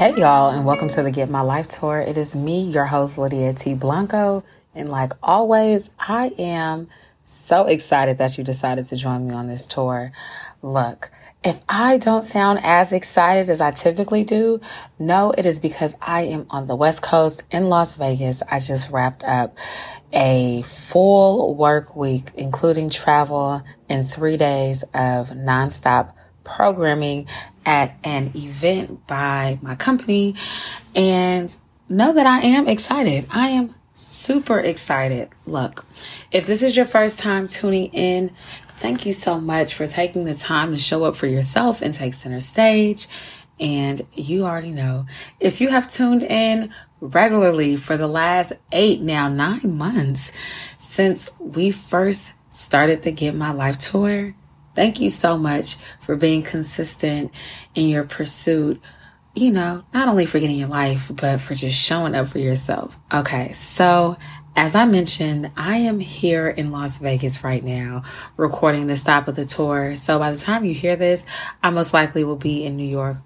Hey, y'all, and welcome to the Get My Life Tour. It is me, your host, Lydia T. Blanco. And like always, I am so excited that you decided to join me on this tour. Look, if I don't sound as excited as I typically do, no, it is because I am on the West Coast in Las Vegas. I just wrapped up a full work week, including travel and three days of nonstop programming at an event by my company and know that I am excited. I am super excited. Look, if this is your first time tuning in, thank you so much for taking the time to show up for yourself and take center stage. And you already know if you have tuned in regularly for the last eight, now nine months since we first started the Get My Life tour, Thank you so much for being consistent in your pursuit, you know, not only for getting your life, but for just showing up for yourself. Okay. So as I mentioned, I am here in Las Vegas right now recording the stop of the tour. So by the time you hear this, I most likely will be in New York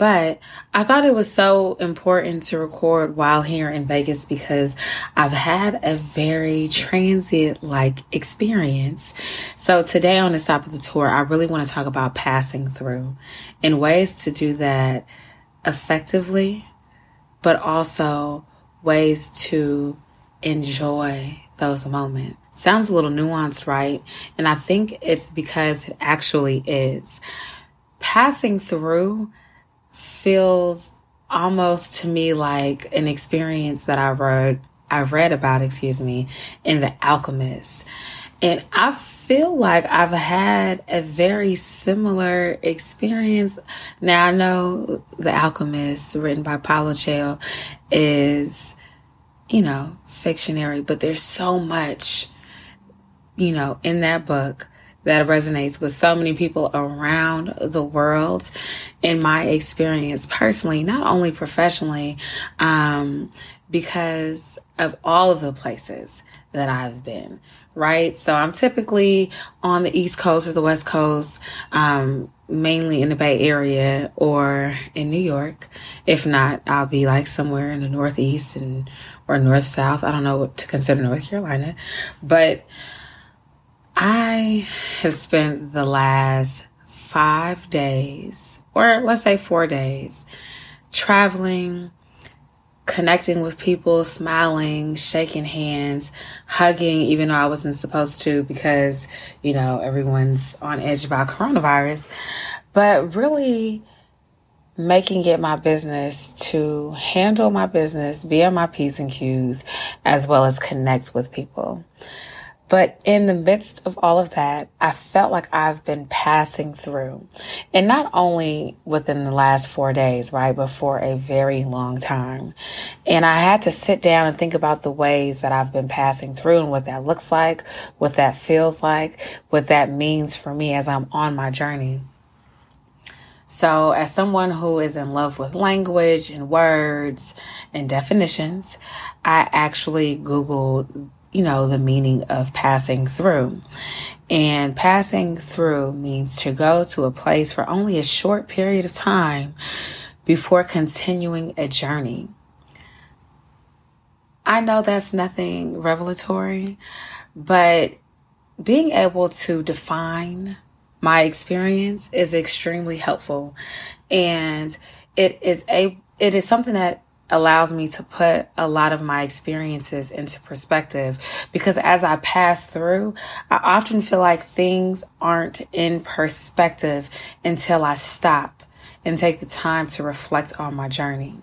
but I thought it was so important to record while here in Vegas because I've had a very transient like experience. So today on the stop of the tour, I really want to talk about passing through and ways to do that effectively, but also ways to enjoy those moments. Sounds a little nuanced, right? And I think it's because it actually is. Passing through feels almost to me like an experience that I read I read about, excuse me, in The Alchemist. And I feel like I've had a very similar experience. Now I know The Alchemist, written by Paulo Coelho, is, you know, fictionary, but there's so much, you know, in that book that resonates with so many people around the world in my experience personally, not only professionally, um, because of all of the places that I've been, right? So I'm typically on the East Coast or the West Coast, um, mainly in the Bay Area or in New York. If not, I'll be like somewhere in the Northeast and or North South. I don't know what to consider North Carolina, but I have spent the last five days, or let's say four days, traveling, connecting with people, smiling, shaking hands, hugging, even though I wasn't supposed to because, you know, everyone's on edge about coronavirus, but really making it my business to handle my business, be on my P's and Q's, as well as connect with people. But in the midst of all of that, I felt like I've been passing through and not only within the last four days, right? But for a very long time. And I had to sit down and think about the ways that I've been passing through and what that looks like, what that feels like, what that means for me as I'm on my journey. So, as someone who is in love with language and words and definitions, I actually Googled you know, the meaning of passing through. And passing through means to go to a place for only a short period of time before continuing a journey. I know that's nothing revelatory, but being able to define my experience is extremely helpful. And it is a, it is something that allows me to put a lot of my experiences into perspective because as I pass through, I often feel like things aren't in perspective until I stop and take the time to reflect on my journey.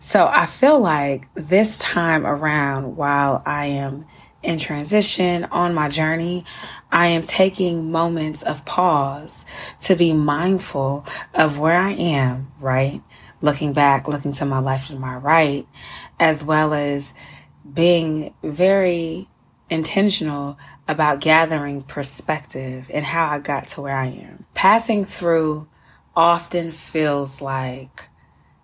So I feel like this time around, while I am in transition on my journey, I am taking moments of pause to be mindful of where I am, right? Looking back, looking to my left and my right, as well as being very intentional about gathering perspective and how I got to where I am. Passing through often feels like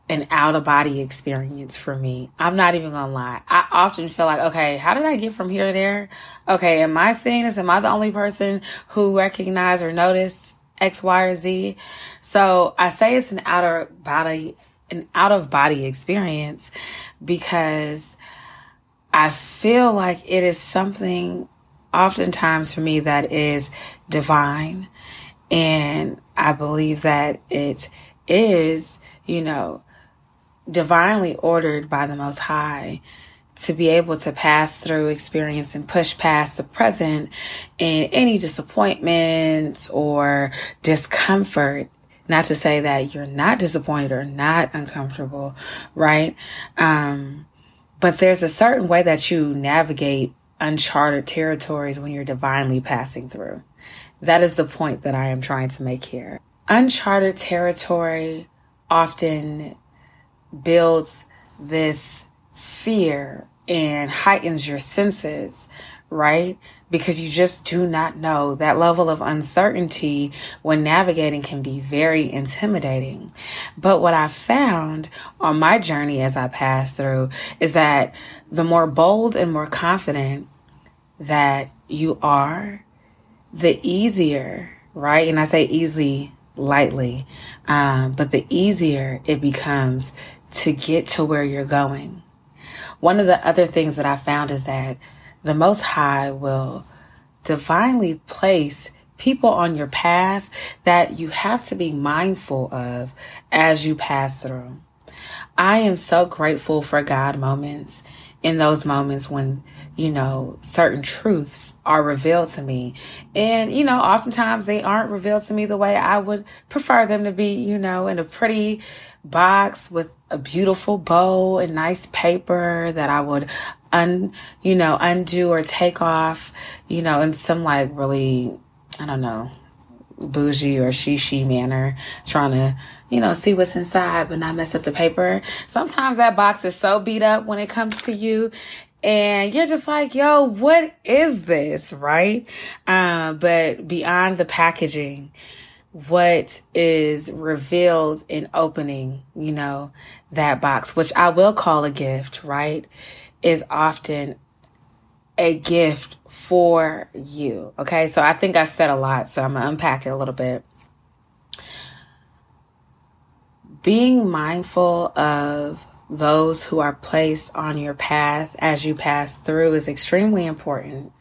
an out of body experience for me. I'm not even gonna lie. I often feel like, okay, how did I get from here to there? Okay, am I seeing this? Am I the only person who recognized or noticed X, Y, or Z? So I say it's an outer body, an out of body experience because I feel like it is something oftentimes for me that is divine. And I believe that it is, you know, divinely ordered by the Most High to be able to pass through experience and push past the present and any disappointments or discomfort. Not to say that you're not disappointed or not uncomfortable, right? Um, but there's a certain way that you navigate uncharted territories when you're divinely passing through. That is the point that I am trying to make here. Uncharted territory often builds this fear and heightens your senses, right? Because you just do not know that level of uncertainty when navigating can be very intimidating. But what I found on my journey as I passed through is that the more bold and more confident that you are, the easier, right? And I say easy lightly, um, but the easier it becomes to get to where you're going. One of the other things that I found is that the Most High will divinely place people on your path that you have to be mindful of as you pass through. I am so grateful for God moments in those moments when, you know, certain truths are revealed to me. And, you know, oftentimes they aren't revealed to me the way I would prefer them to be, you know, in a pretty box with a beautiful bow and nice paper that I would un, you know, undo or take off, you know, in some like really, I don't know, bougie or shishi manner, trying to, you know, see what's inside, but not mess up the paper. Sometimes that box is so beat up when it comes to you. And you're just like, yo, what is this? Right? Uh, but beyond the packaging, what is revealed in opening, you know, that box, which I will call a gift, right? Is often a gift for you. Okay. So I think I said a lot. So I'm to unpack it a little bit. Being mindful of those who are placed on your path as you pass through is extremely important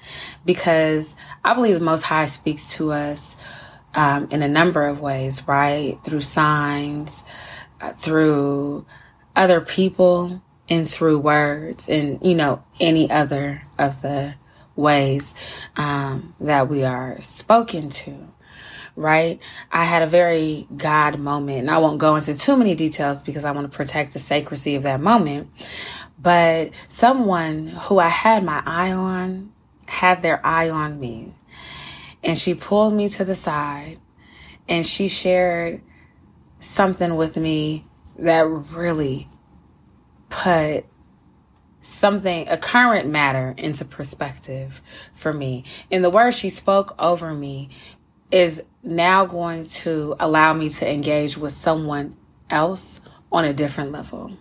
because I believe the Most High speaks to us um, in a number of ways, right? Through signs, uh, through other people, and through words, and you know, any other of the ways um, that we are spoken to. Right? I had a very God moment, and I won't go into too many details because I want to protect the sacredcy of that moment. But someone who I had my eye on had their eye on me and she pulled me to the side and she shared something with me that really put something, a current matter into perspective for me. And the words she spoke over me is now going to allow me to engage with someone else on a different level.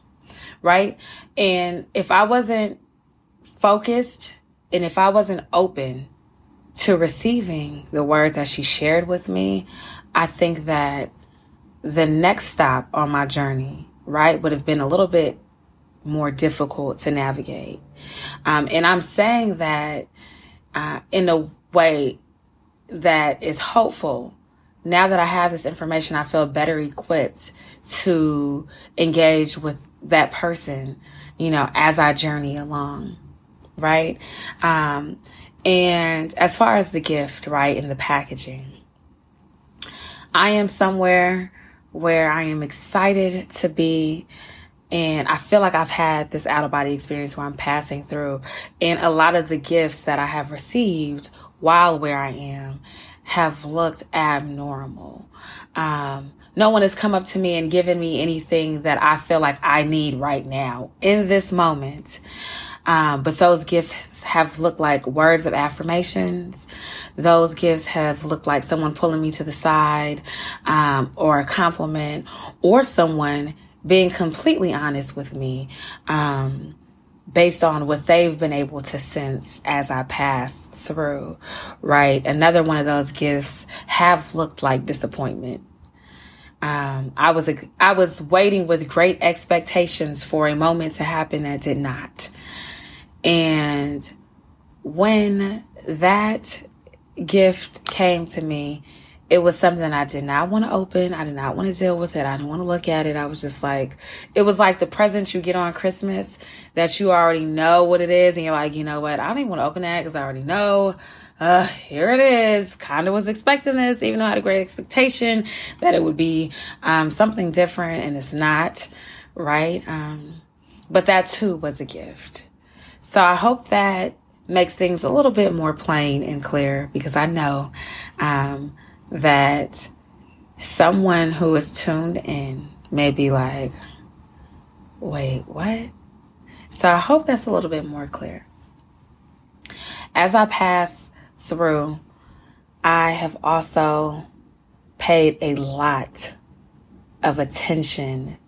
Right. And if I wasn't focused and if I wasn't open to receiving the word that she shared with me, I think that the next stop on my journey, right, would have been a little bit more difficult to navigate. Um, and I'm saying that uh, in a way that is hopeful. Now that I have this information, I feel better equipped to engage with that person, you know, as I journey along, right? Um, and as far as the gift, right, in the packaging, I am somewhere where I am excited to be And I feel like I've had this out of body experience where I'm passing through. And a lot of the gifts that I have received while where I am have looked abnormal. Um, no one has come up to me and given me anything that I feel like I need right now in this moment. Um, but those gifts have looked like words of affirmations. Those gifts have looked like someone pulling me to the side, um, or a compliment or someone being completely honest with me, um, based on what they've been able to sense as I pass through, right? Another one of those gifts have looked like disappointment um, I was I was waiting with great expectations for a moment to happen that did not. And when that gift came to me, it was something I did not want to open. I did not want to deal with it. I didn't want to look at it. I was just like, it was like the presents you get on Christmas that you already know what it is. And you're like, you know what? I don't even want to open that because I already know uh, here it is. Kind of was expecting this, even though I had a great expectation that it would be um, something different, and it's not, right? Um, but that too was a gift. So I hope that makes things a little bit more plain and clear because I know um, that someone who is tuned in may be like, wait, what? So I hope that's a little bit more clear. As I pass through, I have also paid a lot of attention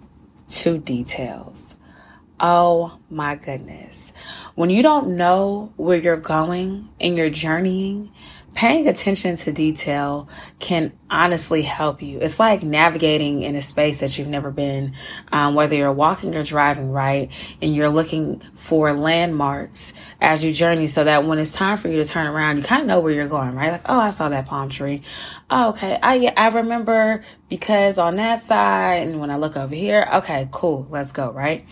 to details. Oh my goodness. When you don't know where you're going and you're journeying, paying attention to detail can honestly help you. It's like navigating in a space that you've never been, um, whether you're walking or driving, right? And you're looking for landmarks as you journey so that when it's time for you to turn around, you kind of know where you're going, right? Like, oh, I saw that palm tree. Oh, okay. I, I remember because on that side and when I look over here, okay, cool. Let's go, right?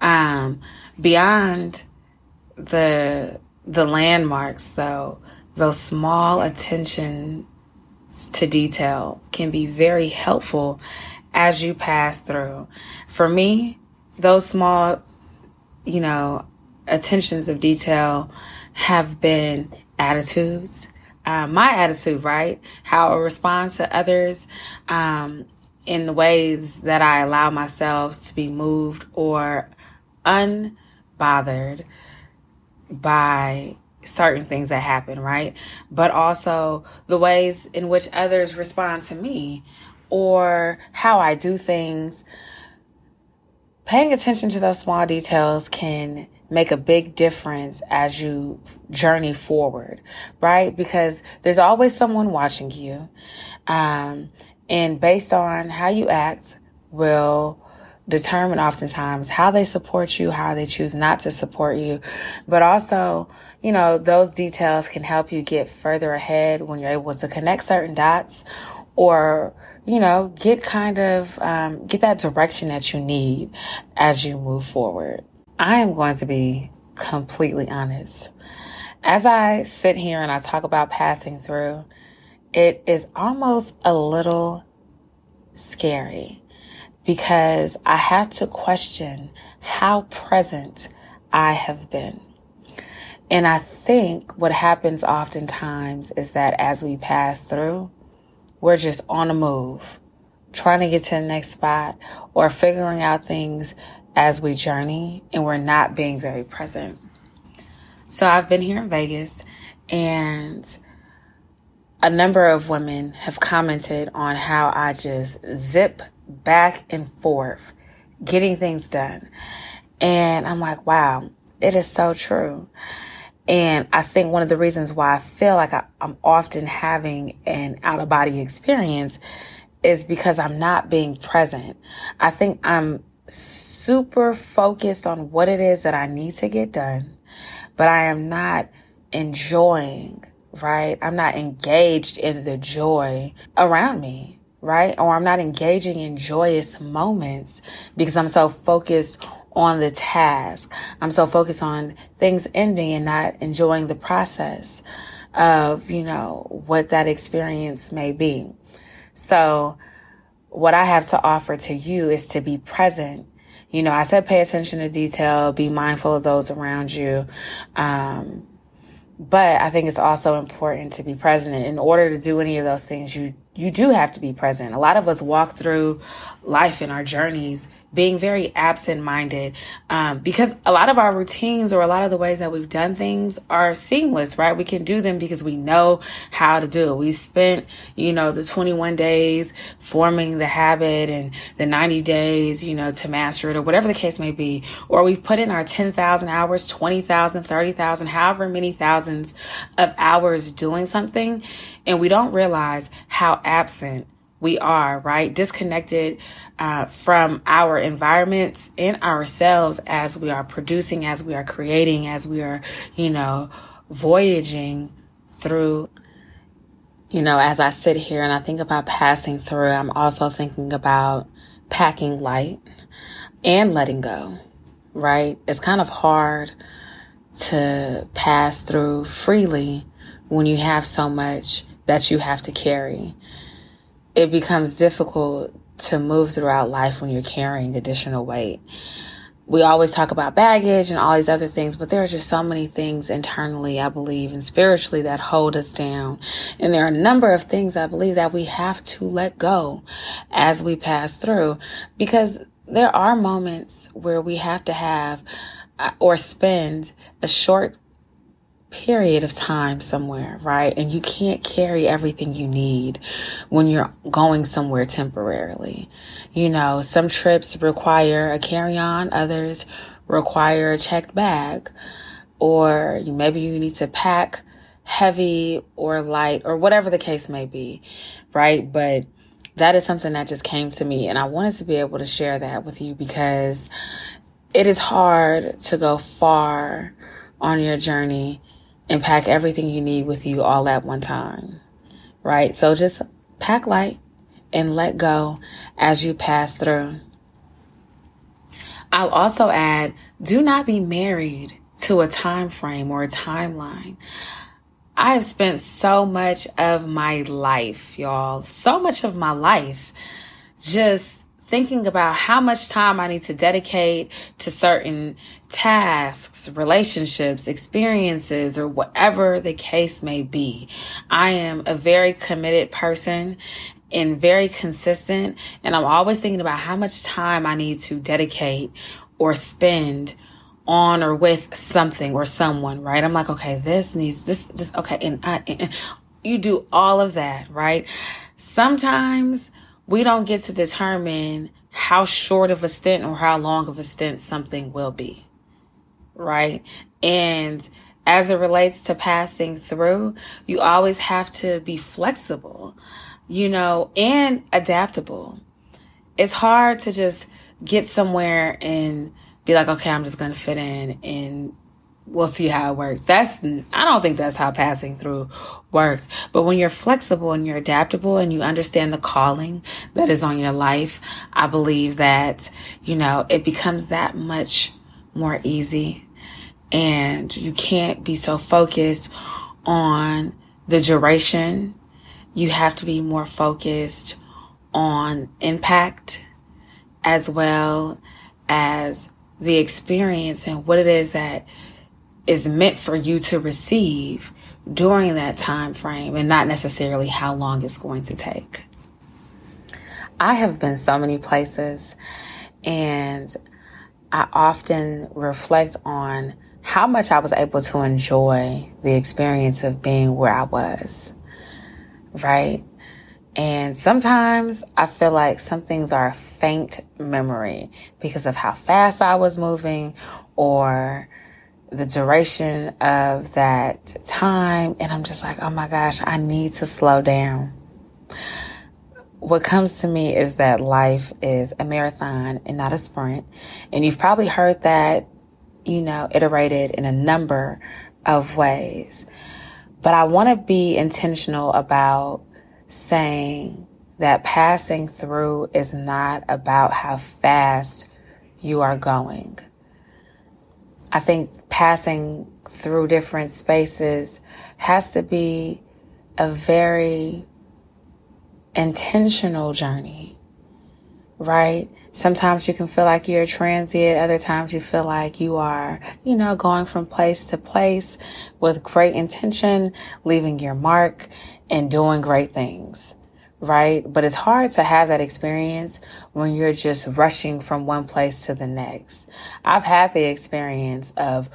Um, beyond the, the landmarks though, those small attention to detail can be very helpful as you pass through. For me, those small, you know, attentions of detail have been attitudes. Uh, my attitude, right? How I respond to others, um, in the ways that I allow myself to be moved or unbothered by certain things that happen, right? But also the ways in which others respond to me or how I do things. Paying attention to those small details can make a big difference as you journey forward, right? Because there's always someone watching you. Um, and based on how you act will determine oftentimes how they support you, how they choose not to support you. But also, you know, those details can help you get further ahead when you're able to connect certain dots or, you know, get kind of, um, get that direction that you need as you move forward. I am going to be completely honest. As I sit here and I talk about passing through, it is almost a little scary because I had to question how present I have been. And I think what happens oftentimes is that as we pass through, we're just on the move, trying to get to the next spot or figuring out things as we journey and we're not being very present. So I've been here in Vegas and a number of women have commented on how I just zip back and forth, getting things done. And I'm like, wow, it is so true. And I think one of the reasons why I feel like I, am often having an out of body experience is because I'm not being present. I think I'm super focused on what it is that I need to get done, but I am not enjoying, right? I'm not engaged in the joy around me right? Or I'm not engaging in joyous moments because I'm so focused on the task. I'm so focused on things ending and not enjoying the process of, you know, what that experience may be. So what I have to offer to you is to be present You know, I said pay attention to detail, be mindful of those around you. Um, but I think it's also important to be present. In order to do any of those things, you you do have to be present. A lot of us walk through life in our journeys being very absent minded um, because a lot of our routines or a lot of the ways that we've done things are seamless, right? We can do them because we know how to do it. We spent, you know, the 21 days forming the habit and the 90 days, you know, to master it or whatever the case may be. Or we've put in our 10,000 hours, 20,000, 30,000, however many thousands of hours doing something. And we don't realize how absent we are, right? Disconnected uh, from our environments and ourselves as we are producing, as we are creating, as we are, you know, voyaging through. You know, as I sit here and I think about passing through, I'm also thinking about packing light and letting go, right? It's kind of hard to pass through freely when you have so much that you have to carry. It becomes difficult to move throughout life when you're carrying additional weight. We always talk about baggage and all these other things, but there are just so many things internally, I believe, and spiritually that hold us down. And there are a number of things I believe that we have to let go as we pass through because there are moments where we have to have uh, or spend a short period of time somewhere, right? And you can't carry everything you need when you're going somewhere temporarily. You know, some trips require a carry on, others require a checked bag, or maybe you need to pack heavy or light or whatever the case may be, right? But that is something that just came to me and I wanted to be able to share that with you because it is hard to go far on your journey and pack everything you need with you all at one time, right? So just pack light and let go as you pass through. I'll also add, do not be married to a time frame or a timeline. I have spent so much of my life, y'all, so much of my life just thinking about how much time I need to dedicate to certain tasks, relationships, experiences, or whatever the case may be. I am a very committed person and very consistent. And I'm always thinking about how much time I need to dedicate or spend on or with something or someone, right? I'm like, okay, this needs this, this, okay. And I, and you do all of that, right? Sometimes we don't get to determine how short of a stint or how long of a stint something will be. Right. And as it relates to passing through, you always have to be flexible, you know, and adaptable. It's hard to just get somewhere and be like, okay, I'm just going to fit in and we'll see how it works. That's, I don't think that's how passing through works. But when you're flexible and you're adaptable and you understand the calling that is on your life, I believe that, you know, it becomes that much more easy and you can't be so focused on the duration. You have to be more focused on impact as well as the experience and what it is that is meant for you to receive during that time frame and not necessarily how long it's going to take. I have been so many places and I often reflect on how much I was able to enjoy the experience of being where I was. Right? And sometimes I feel like some things are a faint memory because of how fast I was moving or the duration of that time. And I'm just like, oh my gosh, I need to slow down. What comes to me is that life is a marathon and not a sprint. And you've probably heard that, you know, iterated in a number of ways. But I want to be intentional about saying that passing through is not about how fast you are going. I think passing through different spaces has to be a very intentional journey, right? Sometimes you can feel like you're transient. Other times you feel like you are, you know, going from place to place with great intention, leaving your mark and doing great things, right? But it's hard to have that experience when you're just rushing from one place to the next. I've had the experience of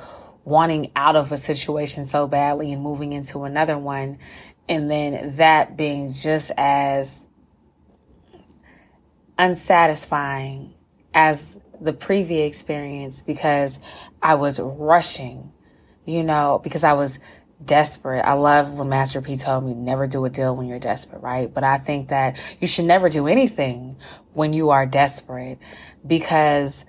wanting out of a situation so badly and moving into another one. And then that being just as unsatisfying as the previous experience because I was rushing, you know, because I was desperate. I love when Master P told me never do a deal when you're desperate, right? But I think that you should never do anything when you are desperate because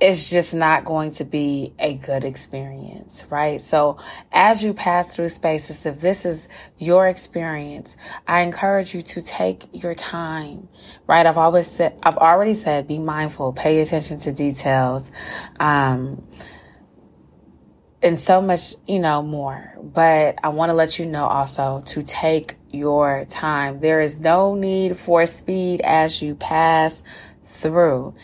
it's just not going to be a good experience, right? So as you pass through spaces, if this is your experience, I encourage you to take your time, right? I've always said, I've already said, be mindful, pay attention to details, um, and so much, you know, more. But I want to let you know also to take your time. There is no need for speed as you pass through.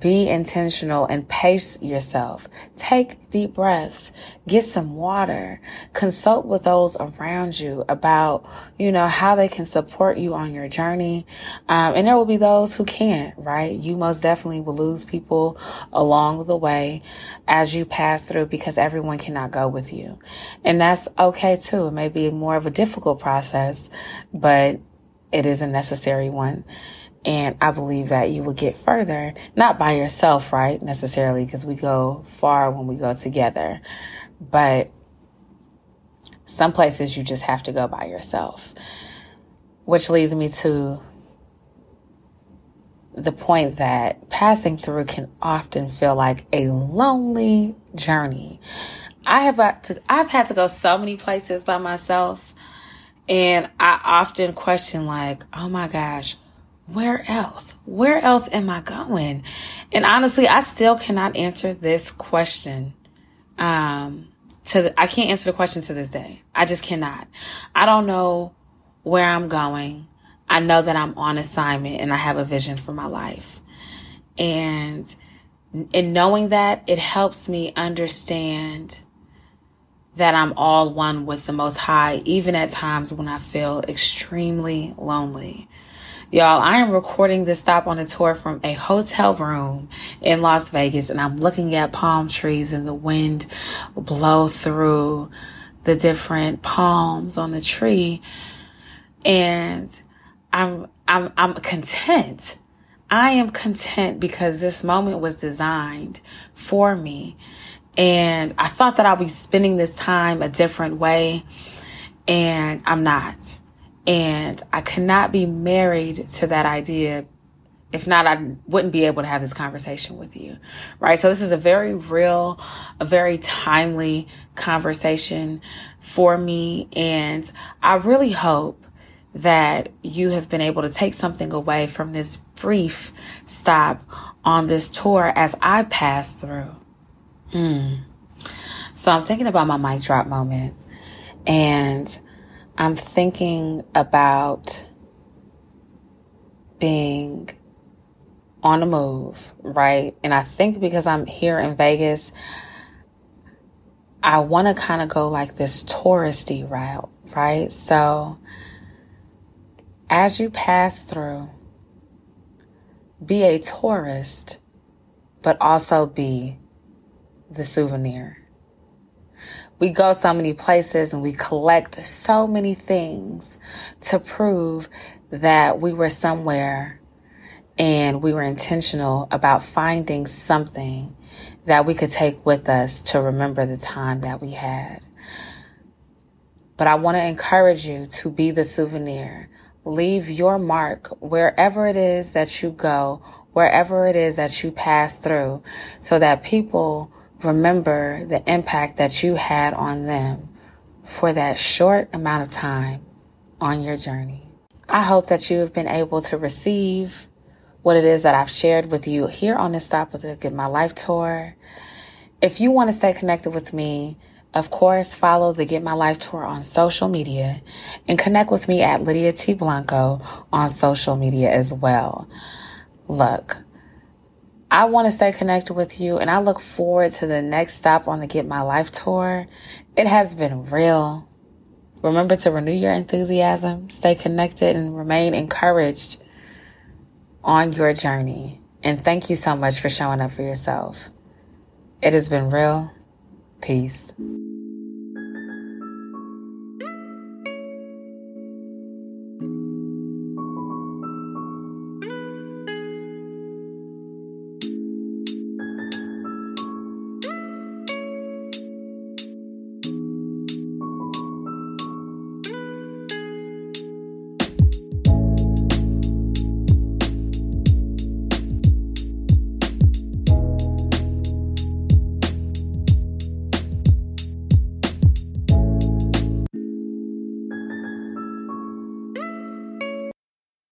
Be intentional and pace yourself. Take deep breaths. Get some water. Consult with those around you about, you know, how they can support you on your journey. Um, and there will be those who can't, right? You most definitely will lose people along the way as you pass through because everyone cannot go with you. And that's okay too. It may be more of a difficult process, but it is a necessary one. And I believe that you will get further, not by yourself, right? Necessarily, because we go far when we go together. But some places you just have to go by yourself. Which leads me to the point that passing through can often feel like a lonely journey. I have had to, I've had to go so many places by myself. And I often question like, oh my gosh, where else? Where else am I going? And honestly, I still cannot answer this question. Um, to the, I can't answer the question to this day. I just cannot. I don't know where I'm going. I know that I'm on assignment and I have a vision for my life. And in knowing that, it helps me understand that I'm all one with the Most High, even at times when I feel extremely lonely. Y'all, I am recording this stop on a tour from a hotel room in Las Vegas and I'm looking at palm trees and the wind blow through the different palms on the tree. And I'm, I'm, I'm content. I am content because this moment was designed for me. And I thought that I'll be spending this time a different way and I'm not. And I cannot be married to that idea. If not, I wouldn't be able to have this conversation with you. Right. So this is a very real, a very timely conversation for me. And I really hope that you have been able to take something away from this brief stop on this tour as I pass through. Mm. So I'm thinking about my mic drop moment and I'm thinking about being on the move, right? And I think because I'm here in Vegas, I want to kind of go like this touristy route, right? So as you pass through, be a tourist, but also be the souvenir we go so many places and we collect so many things to prove that we were somewhere and we were intentional about finding something that we could take with us to remember the time that we had. But I want to encourage you to be the souvenir. Leave your mark wherever it is that you go, wherever it is that you pass through, so that people remember the impact that you had on them for that short amount of time on your journey. I hope that you have been able to receive what it is that I've shared with you here on this Stop with the Get My Life tour. If you want to stay connected with me, of course, follow the Get My Life Tour on social media and connect with me at Lydia T. Blanco on social media as well. Look, I want to stay connected with you and I look forward to the next stop on the Get My Life tour. It has been real. Remember to renew your enthusiasm, stay connected, and remain encouraged on your journey. And thank you so much for showing up for yourself. It has been real. Peace.